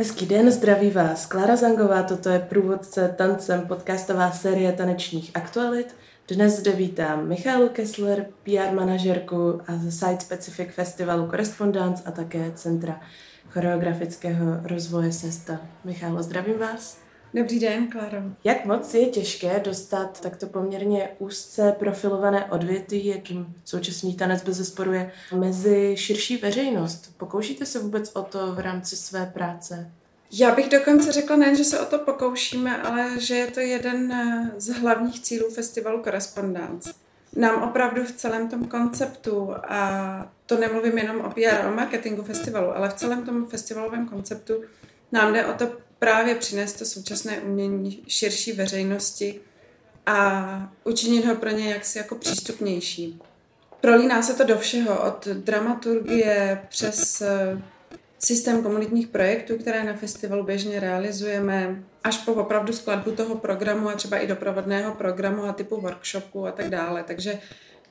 Hezký den, zdraví vás Klára Zangová, toto je průvodce tancem podcastová série tanečních aktualit. Dnes zde vítám Michálu Kessler, PR manažerku a ze Site Specific Festivalu Correspondence a také Centra choreografického rozvoje SESTA. Michálo, zdravím vás. Dobrý den, Kláro. Jak moc je těžké dostat takto poměrně úzce profilované odvětví, jakým současný tanec bez zesporu je, mezi širší veřejnost? Pokoušíte se vůbec o to v rámci své práce? Já bych dokonce řekla nejen, že se o to pokoušíme, ale že je to jeden z hlavních cílů festivalu Correspondence. Nám opravdu v celém tom konceptu, a to nemluvím jenom o PR o marketingu festivalu, ale v celém tom festivalovém konceptu nám jde o to právě přinést to současné umění širší veřejnosti a učinit ho pro ně jaksi jako přístupnější. Prolíná se to do všeho, od dramaturgie přes eh, systém komunitních projektů, které na festivalu běžně realizujeme, až po opravdu skladbu toho programu a třeba i doprovodného programu a typu workshopu a tak dále. Takže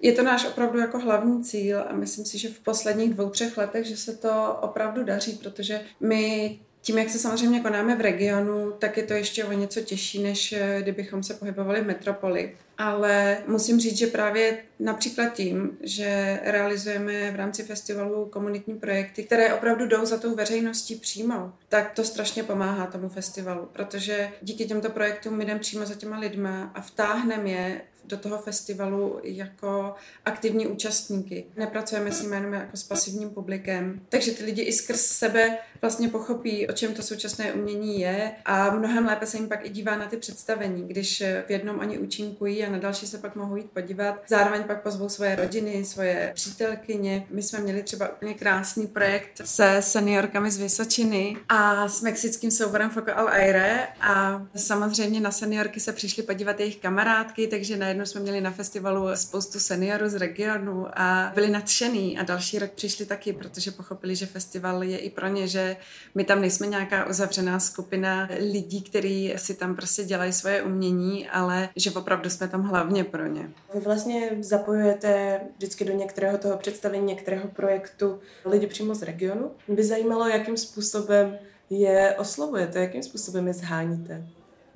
je to náš opravdu jako hlavní cíl a myslím si, že v posledních dvou, třech letech, že se to opravdu daří, protože my tím, jak se samozřejmě konáme v regionu, tak je to ještě o něco těžší, než eh, kdybychom se pohybovali v metropoli. Ale musím říct, že právě například tím, že realizujeme v rámci festivalu komunitní projekty, které opravdu jdou za tou veřejností přímo, tak to strašně pomáhá tomu festivalu, protože díky těmto projektům my jdeme přímo za těma lidma a vtáhneme je do toho festivalu jako aktivní účastníky. Nepracujeme s jenom jako s pasivním publikem. Takže ty lidi i skrz sebe vlastně pochopí, o čem to současné umění je a mnohem lépe se jim pak i dívá na ty představení, když v jednom oni účinkují a na další se pak mohou jít podívat. Zároveň pak pozvou svoje rodiny, svoje přítelkyně. My jsme měli třeba úplně krásný projekt se seniorkami z Vysočiny a s mexickým souborem Foco Al Aire a samozřejmě na seniorky se přišli podívat jejich kamarádky, takže najednou jsme měli na festivalu spoustu seniorů z regionu a byli nadšený a další rok přišli taky, protože pochopili, že festival je i pro ně, že my tam nejsme nějaká uzavřená skupina lidí, kteří si tam prostě dělají svoje umění, ale že opravdu jsme tam hlavně pro ně. Vy vlastně zapojujete vždycky do některého toho představení, některého projektu lidi přímo z regionu. Mě by zajímalo, jakým způsobem je oslovujete, jakým způsobem je zháníte.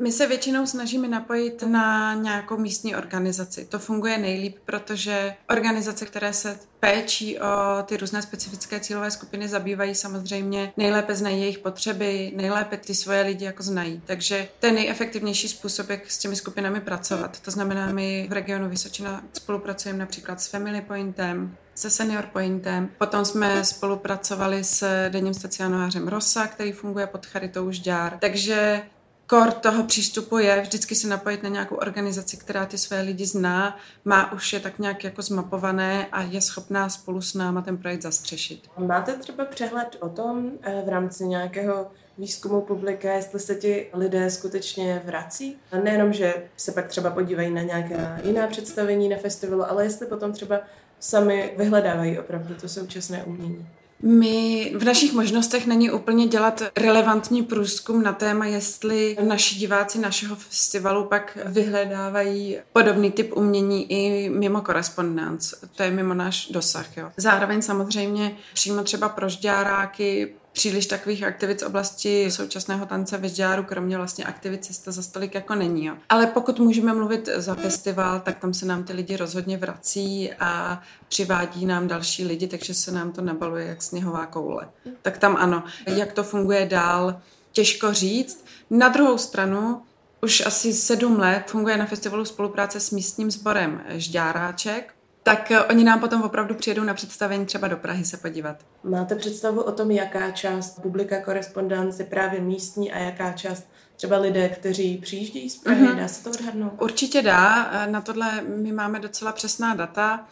My se většinou snažíme napojit na nějakou místní organizaci. To funguje nejlíp, protože organizace, které se péčí o ty různé specifické cílové skupiny zabývají samozřejmě, nejlépe znají jejich potřeby, nejlépe ty svoje lidi jako znají. Takže to je nejefektivnější způsob, jak s těmi skupinami pracovat. To znamená, my v regionu Vysočina spolupracujeme například s Family Pointem, se Senior Pointem. Potom jsme spolupracovali s denním stacionářem Rosa, který funguje pod Charitou Žďár. Takže kor toho přístupu je vždycky se napojit na nějakou organizaci, která ty své lidi zná, má už je tak nějak jako zmapované a je schopná spolu s náma ten projekt zastřešit. Máte třeba přehled o tom eh, v rámci nějakého výzkumu publika, jestli se ti lidé skutečně vrací. A nejenom, že se pak třeba podívají na nějaké jiná představení na festivalu, ale jestli potom třeba sami vyhledávají opravdu to současné umění. My v našich možnostech není úplně dělat relevantní průzkum na téma, jestli naši diváci našeho festivalu pak vyhledávají podobný typ umění i mimo korespondence. To je mimo náš dosah. Jo. Zároveň samozřejmě přímo třeba pro žďáráky příliš takových aktivit z oblasti současného tance ve Žďáru, kromě vlastně aktivit cesta za stolik jako není. Jo. Ale pokud můžeme mluvit za festival, tak tam se nám ty lidi rozhodně vrací a přivádí nám další lidi, takže se nám to nabaluje jak sněhová koule. Tak tam ano. Jak to funguje dál, těžko říct. Na druhou stranu, už asi sedm let funguje na festivalu spolupráce s místním sborem Žďáráček, tak eh, oni nám potom opravdu přijedou na představení třeba do Prahy se podívat. Máte představu o tom, jaká část publika korespondence je právě místní a jaká část třeba lidé, kteří přijíždějí z Prahy? Mm-hmm. Dá se to odhadnout? Určitě dá. Eh, na tohle my máme docela přesná data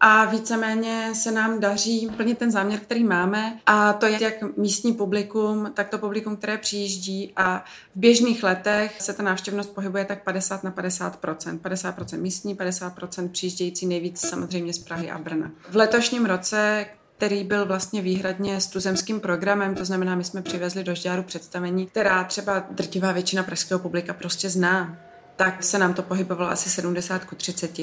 a víceméně se nám daří plnit ten záměr, který máme a to je jak místní publikum, tak to publikum, které přijíždí. A v běžných letech se ta návštěvnost pohybuje tak 50 na 50% 50% místní, 50% přijíždějící nejvíc samozřejmě z Prahy a Brna. V letošním roce který byl vlastně výhradně s tuzemským programem, to znamená, my jsme přivezli do Žďáru představení, která třeba drtivá většina pražského publika prostě zná tak se nám to pohybovalo asi 70 ku 30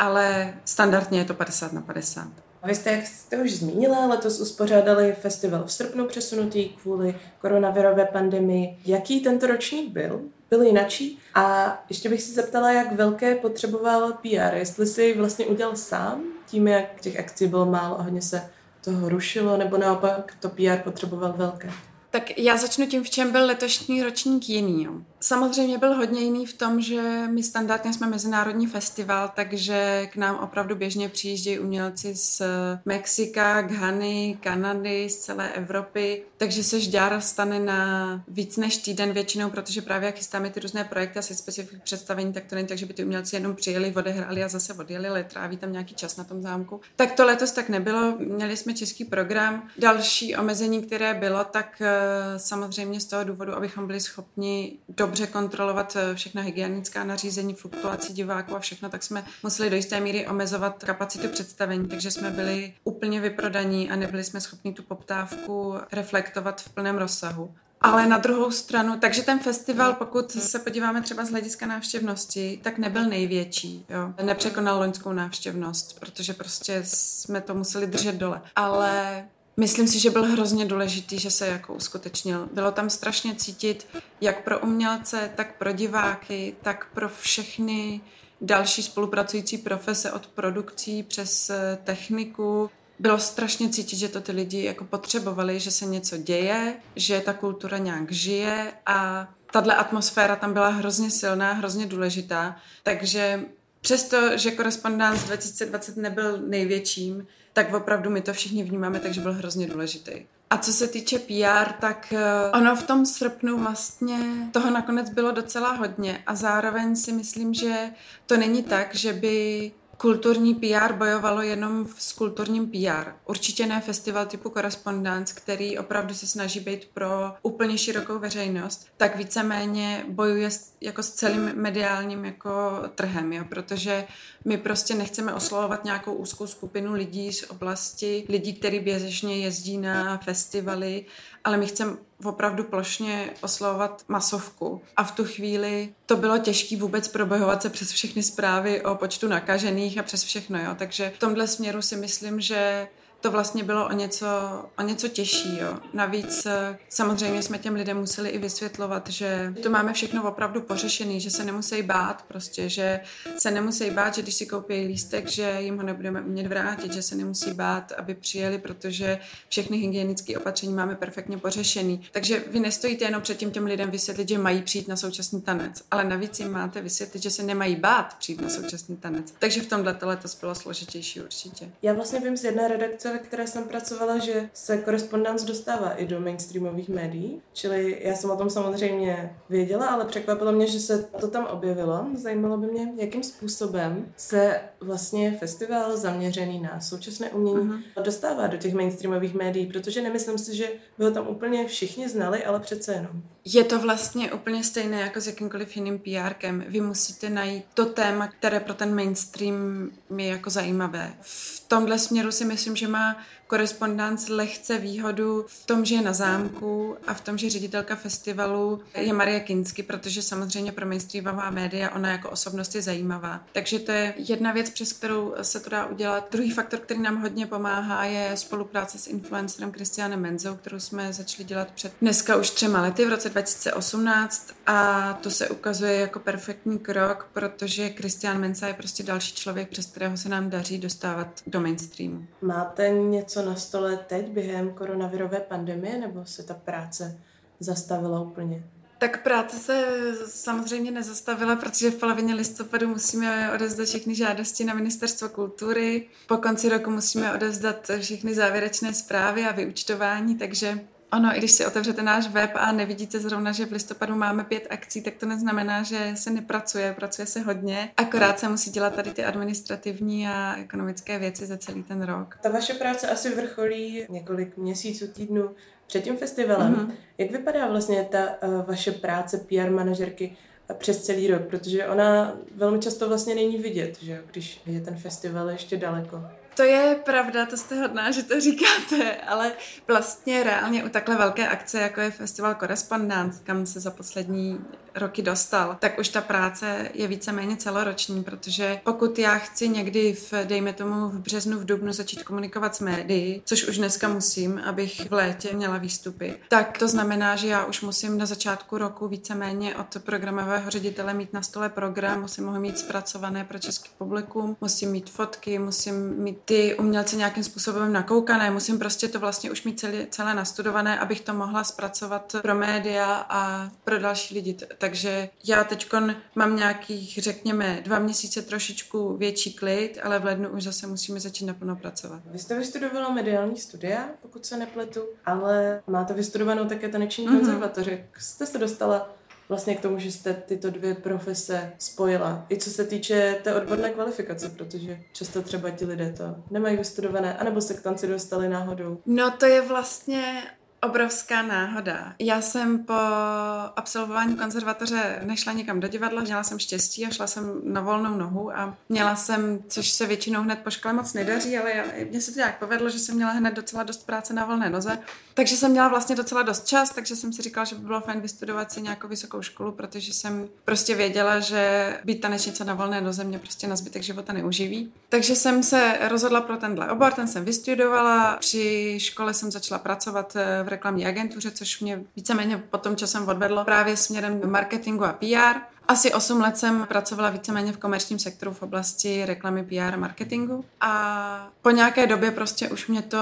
ale standardně je to 50 na 50. Vy jste, jak jste už zmínila, letos uspořádali festival v srpnu přesunutý kvůli koronavirové pandemii. Jaký tento ročník byl? Byl jinačí? A ještě bych si zeptala, jak velké potřeboval PR, jestli si vlastně udělal sám, tím, jak těch akcí bylo málo a hodně se toho rušilo, nebo naopak to PR potřeboval velké? Tak já začnu tím, v čem byl letošní ročník jiný. Jo. Samozřejmě byl hodně jiný v tom, že my standardně jsme mezinárodní festival, takže k nám opravdu běžně přijíždějí umělci z Mexika, Ghany, Kanady, z celé Evropy, takže se žďár stane na víc než týden většinou, protože právě jak chystáme ty různé projekty a se specifik představení, tak to není tak, že by ty umělci jenom přijeli, odehráli a zase odjeli, ale tráví tam nějaký čas na tom zámku. Tak to letos tak nebylo, měli jsme český program. Další omezení, které bylo, tak samozřejmě z toho důvodu, abychom byli schopni do dobře kontrolovat eh, všechna hygienická nařízení, fluktuaci diváků a všechno, tak jsme museli do jisté míry omezovat kapacitu představení, takže jsme byli úplně vyprodaní a nebyli jsme schopni tu poptávku reflektovat v plném rozsahu. Ale na druhou stranu, takže ten festival, pokud se podíváme třeba z hlediska návštěvnosti, tak nebyl největší. Jo. Nepřekonal loňskou návštěvnost, protože prostě jsme to museli držet dole. Ale Myslím si, že byl hrozně důležitý, že se jako uskutečnil. Bylo tam strašně cítit, jak pro umělce, tak pro diváky, tak pro všechny další spolupracující profese od produkcí přes eh, techniku. Bylo strašně cítit, že to ty lidi jako potřebovali, že se něco děje, že ta kultura nějak žije a tahle atmosféra tam byla hrozně silná, hrozně důležitá. Takže přesto, že Korespondence 2020 nebyl největším, tak opravdu my to všichni vnímáme, takže byl hrozně důležitý. A co se týče PR, tak eh, ono v tom srpnu vlastně toho nakonec bylo docela hodně a zároveň si myslím, že to není tak, že by kulturní PR bojovalo jenom s kulturním PR. Určitě ne festival typu Correspondence, který opravdu se snaží být pro úplně širokou veřejnost, tak víceméně bojuje s, jako s celým mediálním jako trhem, jo? protože my prostě nechceme oslovovat nějakou úzkou skupinu lidí z oblasti, lidí, kteří běžně jezdí na festivaly, ale my chceme opravdu plošně oslovovat masovku. A v tu chvíli to bylo těžké vůbec probojovat se přes všechny zprávy o počtu nakažených a přes všechno. Jo. Takže v tomhle směru si myslím, že to vlastně bylo o něco, o něco těžší. Jo. Navíc eh, samozřejmě jsme těm lidem museli i vysvětlovat, že to máme všechno opravdu pořešený, že se nemusí bát prostě, že se nemusí bát, že když si koupí lístek, že jim ho nebudeme umět vrátit, že se nemusí bát, aby přijeli, protože všechny hygienické opatření máme perfektně pořešený. Takže vy nestojíte jenom před tím těm lidem vysvětlit, že mají přijít na současný tanec, ale navíc jim máte vysvětlit, že se nemají bát přijít na současný tanec. Takže v tomhle to bylo složitější určitě. Já vlastně vím z jedné redakce, ve které jsem pracovala, že se korespondence dostává i do mainstreamových médií. Čili já jsem o tom samozřejmě věděla, ale překvapilo mě, že se to tam objevilo. Zajímalo by mě, jakým způsobem se vlastně festival zaměřený na současné umění uh-huh. dostává do těch mainstreamových médií, protože nemyslím si, že by ho tam úplně všichni znali, ale přece jenom. Je to vlastně úplně stejné jako s jakýmkoliv jiným PRkem. Vy musíte najít to téma, které pro ten mainstream je jako zajímavé. V tomhle směru si myslím, že má korespondence lehce výhodu v tom, že je na zámku a v tom, že ředitelka festivalu je Marie Kinsky, protože samozřejmě pro mainstreamová média ona jako osobnost je zajímavá. Takže to je jedna věc, přes kterou se to dá udělat. Druhý faktor, který nám hodně pomáhá, je spolupráce s influencerem Kristianem Menzou, kterou jsme začali dělat před dneska už třema lety v roce 2018 a to se ukazuje jako perfektní krok, protože Kristian Menza je prostě další člověk, přes kterého se nám daří dostávat do mainstreamu. Máte něco na stole teď během koronavirové pandemie, nebo se ta práce zastavila úplně? Tak práce se samozřejmě nezastavila, protože v polovině listopadu musíme odezdat všechny žádosti na Ministerstvo kultury. Po konci roku musíme odezdat všechny závěrečné zprávy a vyučtování, takže Ono, i když si otevřete náš web a nevidíte zrovna, že v listopadu máme pět akcí, tak to neznamená, že se nepracuje, pracuje se hodně. Akorát se musí dělat tady ty administrativní a ekonomické věci za celý ten rok. Ta vaše práce asi vrcholí několik měsíců, týdnů před tím festivalem. Mm-hmm. Jak vypadá vlastně ta uh, vaše práce PR manažerky přes celý rok? Protože ona velmi často vlastně není vidět, že když je ten festival ještě daleko. To je pravda, to jste hodná, že to říkáte, ale vlastně reálně u takhle velké akce, jako je Festival Correspondence, kam se za poslední roky dostal, tak už ta práce je víceméně celoroční, protože pokud já chci někdy v, dejme tomu v březnu, v dubnu začít komunikovat s médií, což už dneska musím, abych v létě měla výstupy, tak to znamená, že já už musím na začátku roku víceméně od programového ředitele mít na stole program, musím ho mít zpracované pro český publikum, musím mít fotky, musím mít ty umělce nějakým způsobem nakoukané, musím prostě to vlastně už mít celé, celé nastudované, abych to mohla zpracovat pro média a pro další lidi. Takže já teď mám nějakých, řekněme, dva měsíce trošičku větší klid, ale v lednu už zase musíme začít naplno pracovat. Vy jste vystudovala mediální studia, pokud se nepletu, ale máte vystudovanou také taneční mm-hmm. konzervatoři. Jak jste se dostala vlastně k tomu, že jste tyto dvě profese spojila. I co se týče té odborné kvalifikace, protože často třeba ti lidé to nemají vystudované, anebo se k tanci dostali náhodou. No to je vlastně obrovská náhoda. Já jsem po absolvování konzervatoře nešla někam do divadla, měla jsem štěstí a šla jsem na volnou nohu a měla jsem, což se většinou hned po škole moc nedaří, ale já, mně se to nějak povedlo, že jsem měla hned docela dost práce na volné noze, takže jsem měla vlastně docela dost čas, takže jsem si říkala, že by bylo fajn vystudovat si nějakou vysokou školu, protože jsem prostě věděla, že být tanečnice na volné noze mě prostě na zbytek života neuživí. Takže jsem se rozhodla pro tenhle obor, ten jsem vystudovala, při škole jsem začala pracovat v reklamní agentuře, což mě víceméně potom časem odvedlo právě směrem marketingu a PR. Asi 8 let jsem pracovala víceméně v komerčním sektoru v oblasti reklamy, PR a marketingu a po nějaké době prostě už mě to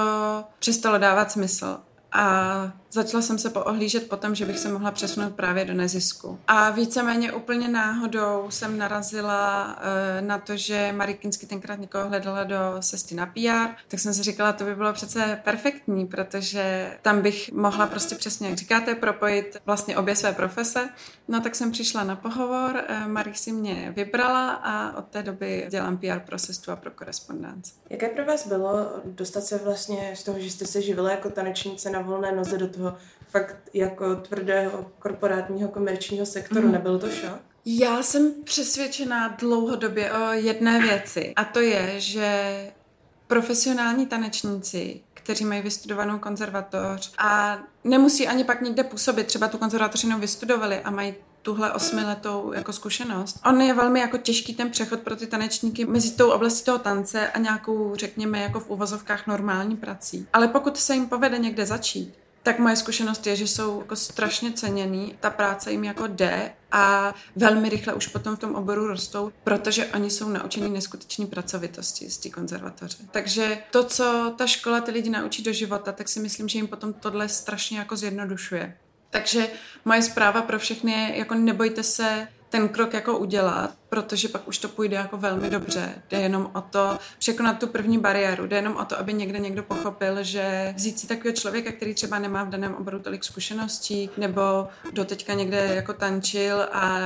přestalo dávat smysl. A začala jsem se poohlížet potom, že bych se mohla přesunout právě do nezisku. A víceméně úplně náhodou jsem narazila uh, na to, že Marie Kinsky tenkrát někoho hledala do cesty na PR, tak jsem si říkala, to by bylo přece perfektní, protože tam bych mohla prostě přesně, jak říkáte, propojit vlastně obě své profese. No tak jsem přišla na pohovor, uh, Marie si mě vybrala a od té doby dělám PR pro sestu a pro korespondenci. Jaké pro vás bylo dostat se vlastně z toho, že jste se živila jako tanečnice na volné noze do toho fakt jako tvrdého korporátního komerčního sektoru. Mm. Nebyl to šok? Já jsem přesvědčená dlouhodobě o jedné věci a to je, že profesionální tanečníci, kteří mají vystudovanou konzervatoř a nemusí ani pak někde působit, třeba tu konzervatoř jenom vystudovali a mají tuhle osmiletou jako zkušenost. On je velmi jako těžký ten přechod pro ty tanečníky mezi tou oblastí toho tance a nějakou, řekněme, jako v uvozovkách normální prací. Ale pokud se jim povede někde začít, tak moje zkušenost je, že jsou jako strašně ceněný, ta práce jim jako jde a velmi rychle už potom v tom oboru rostou, protože oni jsou naučení neskutečný pracovitosti z té konzervatoře. Takže to, co ta škola ty lidi naučí do života, tak si myslím, že jim potom tohle strašně jako zjednodušuje. Takže moje zpráva pro všechny je, jako nebojte se ten krok jako udělat, protože pak už to půjde jako velmi dobře. Jde jenom o to překonat tu první bariéru, jde jenom o to, aby někde někdo pochopil, že vzít si takového člověka, který třeba nemá v daném oboru tolik zkušeností, nebo do teďka někde jako tančil a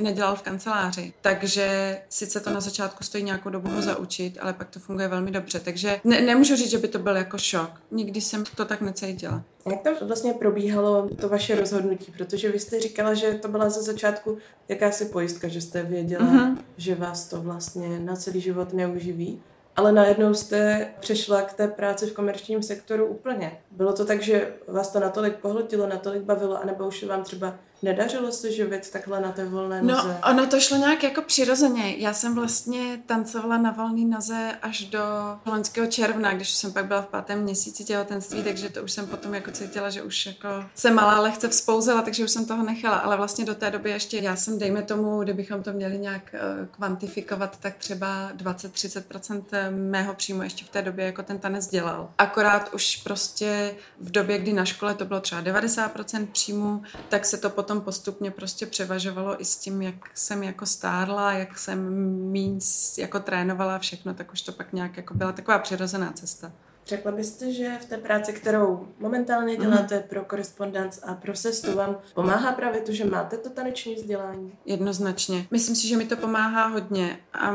nedělal v kanceláři. Takže sice to na začátku stojí nějakou dobu ho zaučit, ale pak to funguje velmi dobře. Takže ne, nemůžu říct, že by to byl jako šok. Nikdy jsem to tak necítila. Jak to vlastně probíhalo, to vaše rozhodnutí? Protože vy jste říkala, že to byla ze začátku jakási pojistka, že jste věděla, mm-hmm. že vás to vlastně na celý život neuživí. Ale najednou jste přešla k té práci v komerčním sektoru úplně. Bylo to tak, že vás to natolik pohltilo, natolik bavilo, anebo už vám třeba Nedařilo se živit takhle na té volné no, noze? No, ono to šlo nějak jako přirozeně. Já jsem vlastně tancovala na volné noze až do loňského června, když jsem pak byla v pátém měsíci těhotenství, takže to už jsem potom jako cítila, že už jako se malá lehce vzpouzela, takže už jsem toho nechala. Ale vlastně do té doby ještě já jsem, dejme tomu, kdybychom to měli nějak uh, kvantifikovat, tak třeba 20-30% mého příjmu ještě v té době jako ten tanec dělal. Akorát už prostě v době, kdy na škole to bylo třeba 90% příjmu, tak se to potom potom postupně prostě převažovalo i s tím, jak jsem jako stárla, jak jsem míň jako trénovala všechno, tak už to pak nějak jako byla taková přirozená cesta. Řekla byste, že v té práci, kterou momentálně mhm. děláte pro korespondenc a pro sestu, vám pomáhá právě to, že máte to taneční vzdělání? Jednoznačně. Myslím si, že mi to pomáhá hodně a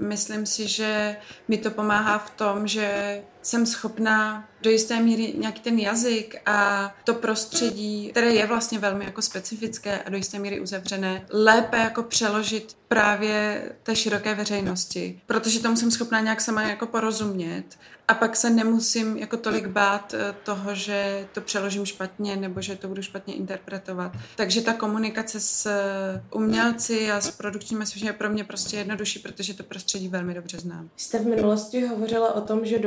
myslím si, že mi to pomáhá v tom, že jsem schopná do jisté míry nějaký ten jazyk a to prostředí, které je vlastně velmi jako specifické a do jisté míry uzavřené, lépe jako přeložit právě té široké veřejnosti, protože tomu jsem schopná nějak sama jako porozumět a pak se nemusím jako tolik bát eh, toho, že to přeložím špatně nebo že to budu špatně interpretovat. Takže ta komunikace s eh, umělci a s produkčními je pro mě prostě jednodušší, protože to prostředí velmi dobře znám. Jste v minulosti hovořila o tom, že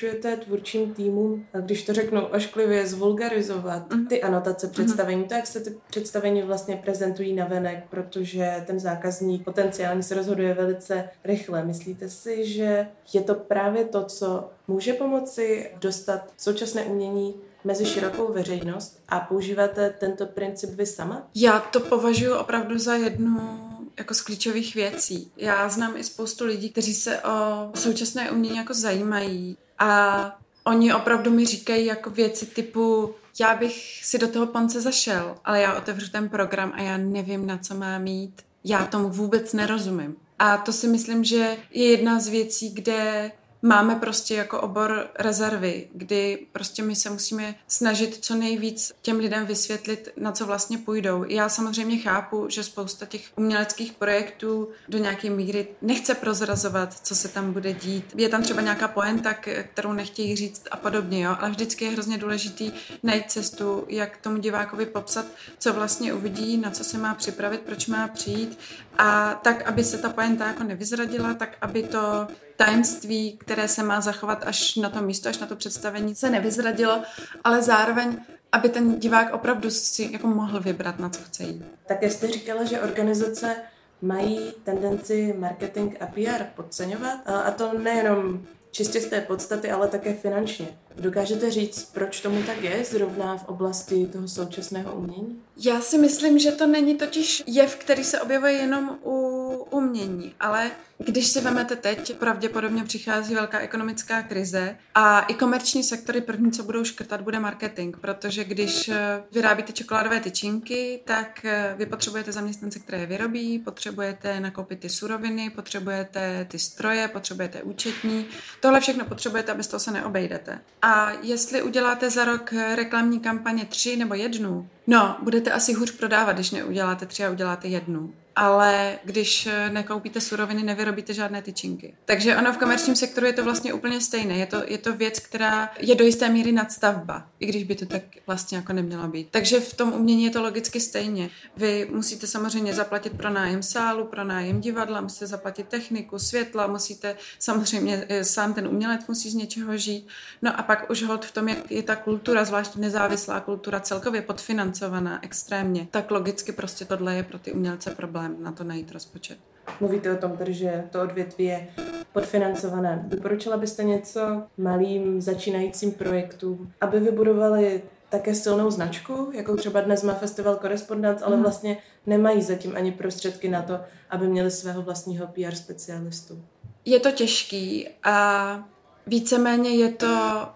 doporučujete tvůrčím týmům, když to řeknu ošklivě, zvulgarizovat mm. ty anotace mhm. představení. Mm. To, jak se ty představení vlastně prezentují na venek, protože ten zákazník potenciálně se rozhoduje velice rychle. Myslíte si, že je to právě to, co může pomoci dostat současné umění mezi širokou veřejnost a používáte tento princip vy sama? Já to považuji opravdu za jednu jako z klíčových věcí. Já znám i spoustu lidí, kteří se o současné umění jako zajímají a oni opravdu mi říkají jako věci typu já bych si do toho ponce zašel, ale já otevřu ten program a já nevím, na co mám mít. Já tomu vůbec nerozumím. A to si myslím, že je jedna z věcí, kde máme prostě jako obor rezervy, kdy prostě my se musíme snažit co nejvíc těm lidem vysvětlit, na co vlastně půjdou. Já samozřejmě chápu, že spousta těch uměleckých projektů do nějaké míry nechce prozrazovat, co se tam bude dít. Je tam třeba nějaká poenta, kterou nechtějí říct a podobně, jo? ale vždycky je hrozně důležitý najít cestu, jak tomu divákovi popsat, co vlastně uvidí, na co se má připravit, proč má přijít a tak, aby se ta poenta jako nevyzradila, tak aby to tajemství, které se má zachovat až na to místo, až na to představení, se nevyzradilo, ale zároveň aby ten divák opravdu si jako mohl vybrat, na co chce jít. Tak jste říkala, že organizace mají tendenci marketing a PR podceňovat a to nejenom čistě z té podstaty, ale také finančně. Dokážete říct, proč tomu tak je, zrovna v oblasti toho současného umění? Já si myslím, že to není totiž jev, který se objevuje jenom u umění, ale když si vezmete teď, pravděpodobně přichází velká ekonomická krize a i komerční sektory první, co budou škrtat, bude marketing, protože když eh, vyrábíte čokoládové tyčinky, tak eh, vy potřebujete zaměstnance, které je vyrobí, potřebujete nakoupit ty suroviny, potřebujete ty stroje, potřebujete účetní. Tohle všechno potřebujete, aby z toho se neobejdete. A jestli uděláte za rok reklamní kampaně tři nebo jednu, no, budete asi hůř prodávat, když neuděláte tři a uděláte jednu ale když eh, nekoupíte suroviny, nevyrobíte žádné tyčinky. Takže ono v komerčním sektoru je to vlastně úplně stejné. Je to, je to věc, která je do jisté míry nadstavba, i když by to tak vlastně jako nemělo být. Takže v tom umění je to logicky stejně. Vy musíte samozřejmě zaplatit pro nájem sálu, pro nájem divadla, musíte zaplatit techniku, světla, musíte samozřejmě eh, sám ten umělec musí z něčeho žít. No a pak už hod v tom, jak je ta kultura, zvlášť nezávislá kultura, celkově podfinancovaná extrémně, tak logicky prostě tohle je pro ty umělce problém problém na to najít rozpočet. Mluvíte o tom tedy, že to odvětví je podfinancované. Doporučila byste něco malým začínajícím projektům, aby vybudovali také silnou značku, jakou třeba dnes má Festival Correspondence, ale mhm. vlastně nemají zatím ani prostředky na to, aby měli svého vlastního PR specialistu. Je to těžký a Víceméně je to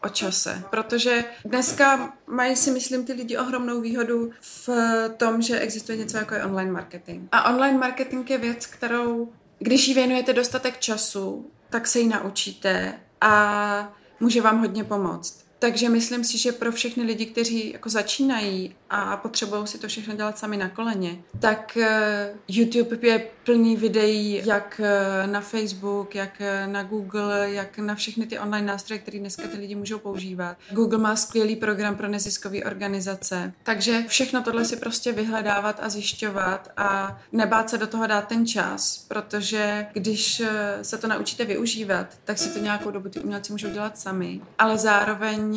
o čase, protože dneska mají si myslím ty lidi ohromnou výhodu v tom, že existuje něco jako je online marketing. A online marketing je věc, kterou, když jí věnujete dostatek času, tak se ji naučíte a může vám hodně pomoct. Takže myslím si, že pro všechny lidi, kteří jako začínají a potřebují si to všechno dělat sami na koleně, tak eh, YouTube je plný videí, jak eh, na Facebook, jak eh, na Google, jak na všechny ty online nástroje, které dneska ty lidi můžou používat. Google má skvělý program pro neziskové organizace. Takže všechno tohle si prostě vyhledávat a zjišťovat a nebát se do toho dát ten čas, protože když se to naučíte využívat, tak si to nějakou dobu ty umělci můžou dělat sami. Ale zároveň,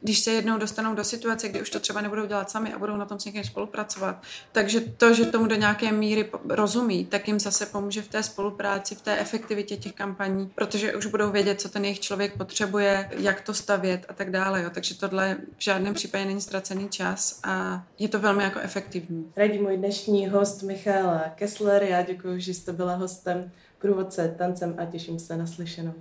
když se jednou dostanou do situace, kdy už to třeba nebudou dělat sami a budou na tom s někým spolupracovat. Takže to, že tomu do nějaké míry rozumí, tak jim zase pomůže v té spolupráci, v té efektivitě těch kampaní, protože už budou vědět, co ten jejich člověk potřebuje, jak to stavět a tak dále. Jo. Takže tohle v žádném případě není ztracený čas a je to velmi jako efektivní. Radí můj dnešní host Michaela Kessler, já děkuji, že jste byla hostem průvodce tancem a těším se na slyšenou.